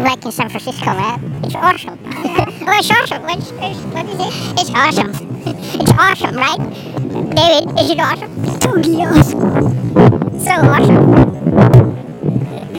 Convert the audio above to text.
like in San Francisco, man. It's awesome. oh, it's awesome. What's, it's, what is it? It's awesome. it's awesome, right? David, is it awesome? Totally awesome. So awesome.